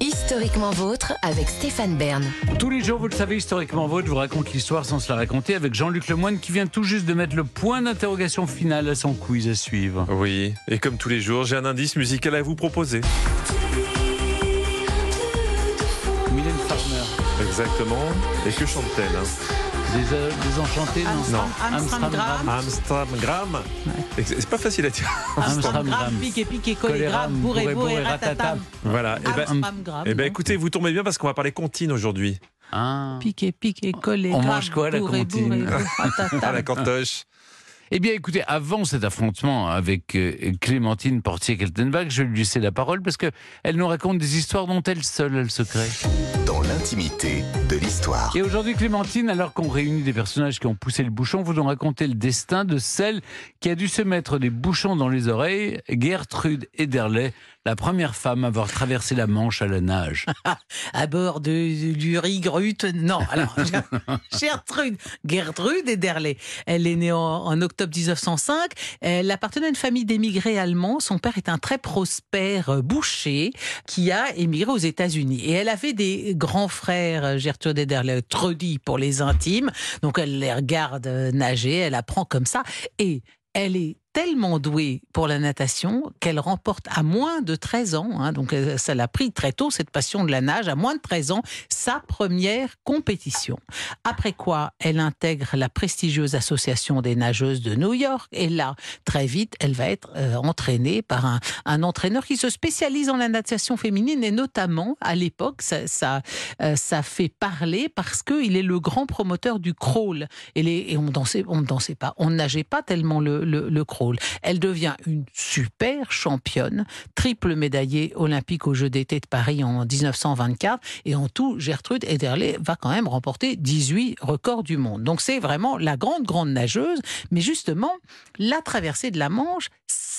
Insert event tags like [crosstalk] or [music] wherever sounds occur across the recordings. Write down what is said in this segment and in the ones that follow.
Historiquement vôtre avec Stéphane Bern. Tous les jours, vous le savez, historiquement vôtre vous raconte l'histoire sans se la raconter avec Jean-Luc Lemoine qui vient tout juste de mettre le point d'interrogation final à son quiz à suivre. Oui, et comme tous les jours, j'ai un indice musical à vous proposer. Mylène Farmer, Exactement. Et que chante-t-elle hein? Des, euh, des enchantés, non Non. Amstramgram. Amstramgram. C'est pas facile à dire. Amstramgram. Piqué, piqué, collégramme, bourré, bourré, ratatam. Voilà. Et ben, Amstramgram. eh ben, écoutez, vous tombez bien parce qu'on va parler comptine aujourd'hui. Ah. Piqué, piqué, collé. On mange quoi, la comptine À [laughs] la cantoche. Eh bien, écoutez, avant cet affrontement avec euh, Clémentine Portier-Keltenbach, je vais lui laisser la parole parce que elle nous raconte des histoires dont elle seule a le secret. dans l'intimité de l'histoire. Et aujourd'hui, Clémentine, alors qu'on réunit des personnages qui ont poussé le bouchon, vous nous racontez le destin de celle qui a dû se mettre des bouchons dans les oreilles, Gertrude Ederle, la première femme à avoir traversé la Manche à la nage. [laughs] À bord de, du Rigrut. Non, alors, [laughs] [laughs] Gertrude, Gertrude Ederle. Elle est née en, en octobre 1905. Elle appartenait à une famille d'émigrés allemands. Son père est un très prospère euh, boucher qui a émigré aux États-Unis. Et elle avait des grands frères, euh, Gertrude Ederle, Trudy pour les intimes. Donc elle les regarde euh, nager, elle apprend comme ça. Et elle est tellement douée pour la natation qu'elle remporte à moins de 13 ans, hein, donc euh, ça l'a pris très tôt, cette passion de la nage, à moins de 13 ans, sa première compétition. Après quoi, elle intègre la prestigieuse association des nageuses de New York, et là, très vite, elle va être euh, entraînée par un, entraîneur qui se spécialise en la natation féminine, et notamment, à l'époque, ça, euh, fait parler parce qu'il est le grand promoteur du crawl. Et, on dansait, on dansait pas, on nageait pas tellement le, le, le crawl. Elle devient une super championne, triple médaillée olympique aux Jeux d'été de Paris en 1924. Et en tout, Gertrude Ederle va quand même remporter 18 records du monde. Donc c'est vraiment la grande, grande nageuse. Mais justement, la traversée de la Manche,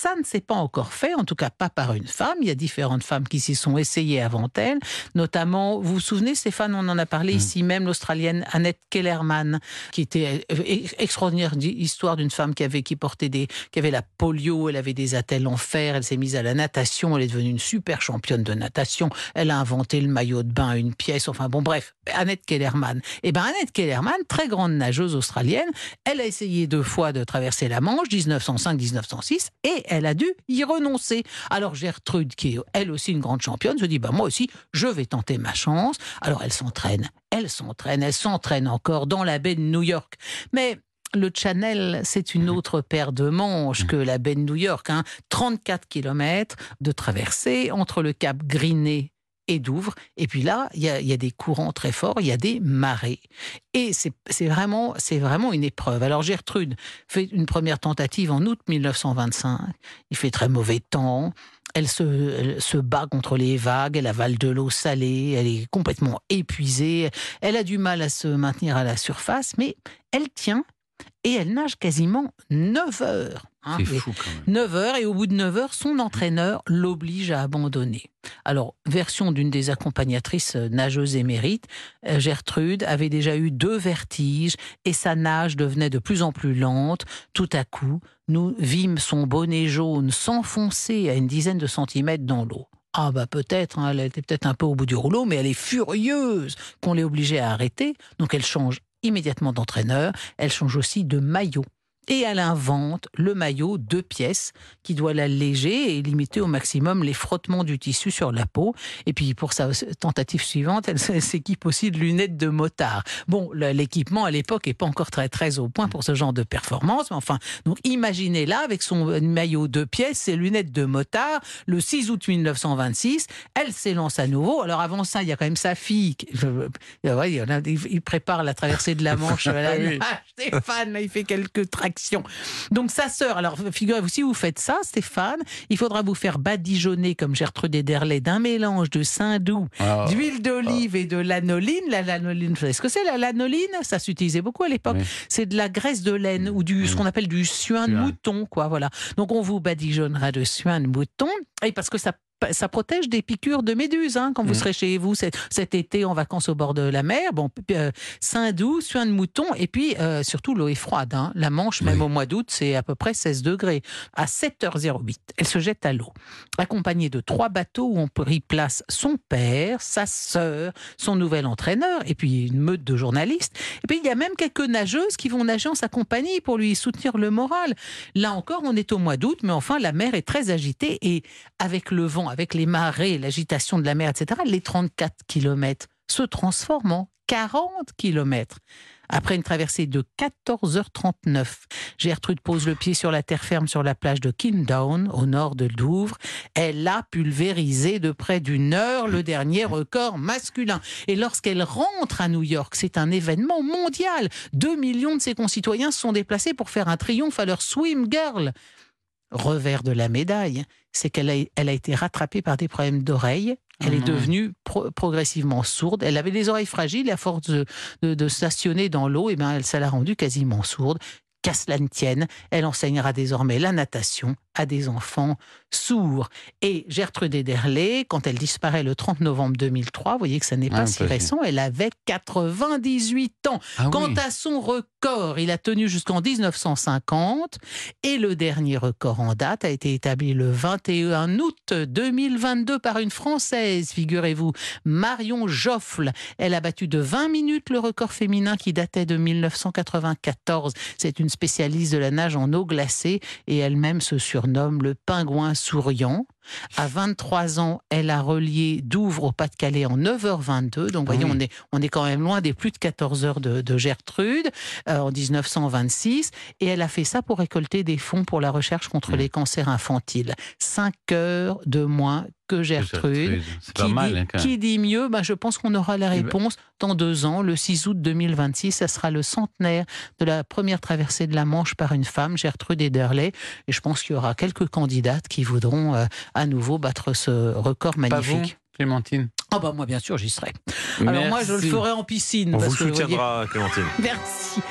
ça ne s'est pas encore fait, en tout cas pas par une femme. Il y a différentes femmes qui s'y sont essayées avant elle, notamment, vous vous souvenez, Stéphane, on en a parlé ici même, l'Australienne Annette Kellerman, qui était euh, ex- extraordinaire di- histoire d'une femme qui avait qui portait des, qui avait la polio, elle avait des attelles en fer, elle s'est mise à la natation, elle est devenue une super championne de natation, elle a inventé le maillot de bain, une pièce, enfin bon bref, Annette Kellerman. Et ben Annette Kellerman, très grande nageuse australienne, elle a essayé deux fois de traverser la Manche, 1905-1906, et elle a dû y renoncer. Alors Gertrude, qui est elle aussi une grande championne, se dit bah moi aussi je vais tenter ma chance. Alors elle s'entraîne, elle s'entraîne, elle s'entraîne encore dans la baie de New York. Mais le Channel, c'est une autre paire de manches que la baie de New York. Hein. 34 kilomètres de traversée entre le cap Griné et Douvres. Et puis là, il y a, des courants très forts, il y a des marées. Et c'est vraiment, vraiment une épreuve. Alors Gertrude fait une première tentative en août 1925. Il fait très mauvais temps. Elle se, elle se bat contre les vagues, elle avale de l'eau salée, elle est complètement épuisée, elle a du mal à se maintenir à la surface, mais elle tient et elle nage quasiment 9 heures. hein. C'est fou quand même. 9 heures et au bout de 9 heures, son entraîneur l'oblige à abandonner. Alors, version d'une des accompagnatrices euh, nageuses émérites, euh, Gertrude avait déjà eu deux vertiges et sa nage devenait de plus en plus lente. Tout à coup, nous vîmes son bonnet jaune s'enfoncer à une dizaine de centimètres dans l'eau. Ah bah peut-être, hein, elle était peut-être un peu au bout du rouleau, mais elle est furieuse qu'on l'ait obligée à arrêter. Donc elle change immédiatement d'entraîneur, elle change aussi de maillot. Et elle invente le maillot deux pièces qui doit l'alléger et limiter au maximum les frottements du tissu sur la peau. Et puis pour sa tentative suivante, elle [laughs] s'équipe aussi de lunettes de motard. Bon, l'équipement à l'époque est pas encore très très au point pour ce genre de performance, mais enfin, donc imaginez là avec son maillot deux pièces, ses lunettes de motard, le 6 août 1926, elle s'élance à nouveau. Alors avant ça, il y a quand même sa fille. qui- ouais, il, prépare la traversée de la [laughs] Manche. Voilà. Ah, [laughs] Stéphane, là, il fait quelques tractions. Donc sa sœur, alors figurez-vous, si vous faites ça, Stéphane, il faudra vous faire badigeonner comme Gertrude Ederle d'un mélange de saindoux, Ah. d'huile d'olive et de lanoline. La lanoline, vous savez ce que c'est la lanoline? Ça s'utilisait beaucoup à l'époque. Oui. C'est de la graisse de laine ou du ce qu'on appelle du suin de mouton, quoi. Voilà. Donc on vous badigeonnera de suin de mouton et parce que ça ça protège des piqûres de méduses. Hein, quand vous Mm. serez chez vous cet, été en vacances au bord de la mer, bon, euh, doux, suin de mouton, et puis euh, surtout l'eau est froide. Hein. La Manche, même Oui. au mois d'août, c'est à peu près 16 degrés. À 7h08, elle se jette à l'eau, accompagnée de trois bateaux où on y place son père, sa sœur, son nouvel entraîneur, et puis une meute de journalistes. Et puis il y a même quelques nageuses qui vont nager en sa compagnie pour lui soutenir le moral. Là encore, on est au mois d'août, mais enfin, la mer est très agitée et avec le vent, avec les marées, l'agitation de la mer, etc., les 34 km se transforment en 40 km. Après une traversée de 14h39, Gertrude pose le pied sur la terre ferme sur la plage de Kindown, au nord de Douvres. Elle a pulvérisé de près d'une heure le dernier record masculin. Et lorsqu'elle rentre à New York, c'est un événement mondial. Deux millions de ses concitoyens se sont déplacés pour faire un triomphe à leur swim girl. Revers de la médaille, c'est qu'elle a, elle a été rattrapée par des problèmes d'oreille. Elle est non. devenue pro- progressivement sourde. Elle avait des oreilles fragiles. et À force de, de- de stationner dans l'eau, et ben, elle, ça l'a rendue quasiment sourde. Qu'à cela ne tienne, elle enseignera désormais la natation à des enfants sourds. Et Gertrude Ederle, quand elle disparaît le 30 novembre 2003, vous voyez que ça n'est pas Ah, si récent, elle avait 98 ans. Ah Quant oui. à son record, il a tenu jusqu'en 1950 et le dernier record en date a été établi le 21 août 2022 par une Française, figurez-vous, Marion Joffle. Elle a battu de 20 minutes le record féminin qui datait de 1994. C'est une spécialiste de la nage en eau glacée et elle-même se surnomme le pingouin souriant. À 23 ans, elle a relié Douvres au Pas-de-Calais en 9h22. Donc, Ah voyez, oui. on, est, on est quand même loin des plus de 14 heures de, de Gertrude euh, en 1926. Et elle a fait ça pour récolter des fonds pour la recherche contre Mmh. les cancers infantiles. 5 heures de moins que Gertrude. C'est pas Qui, mal, dit, hein, qui dit mieux? Ben, Je pense qu'on aura la Eh ben- réponse dans deux ans, le 6 août 2026. Ça sera le centenaire de la première traversée de la Manche par une femme, Gertrude Ederle. Et je pense qu'il y aura quelques candidates qui voudront euh, à nouveau battre ce record Pas vous, magnifique. Clémentine? Ah bah moi bien sûr j'y serai. Alors moi je le ferai en piscine. On parce vous que, voyez- soutiendra, Clémentine. [laughs] Merci.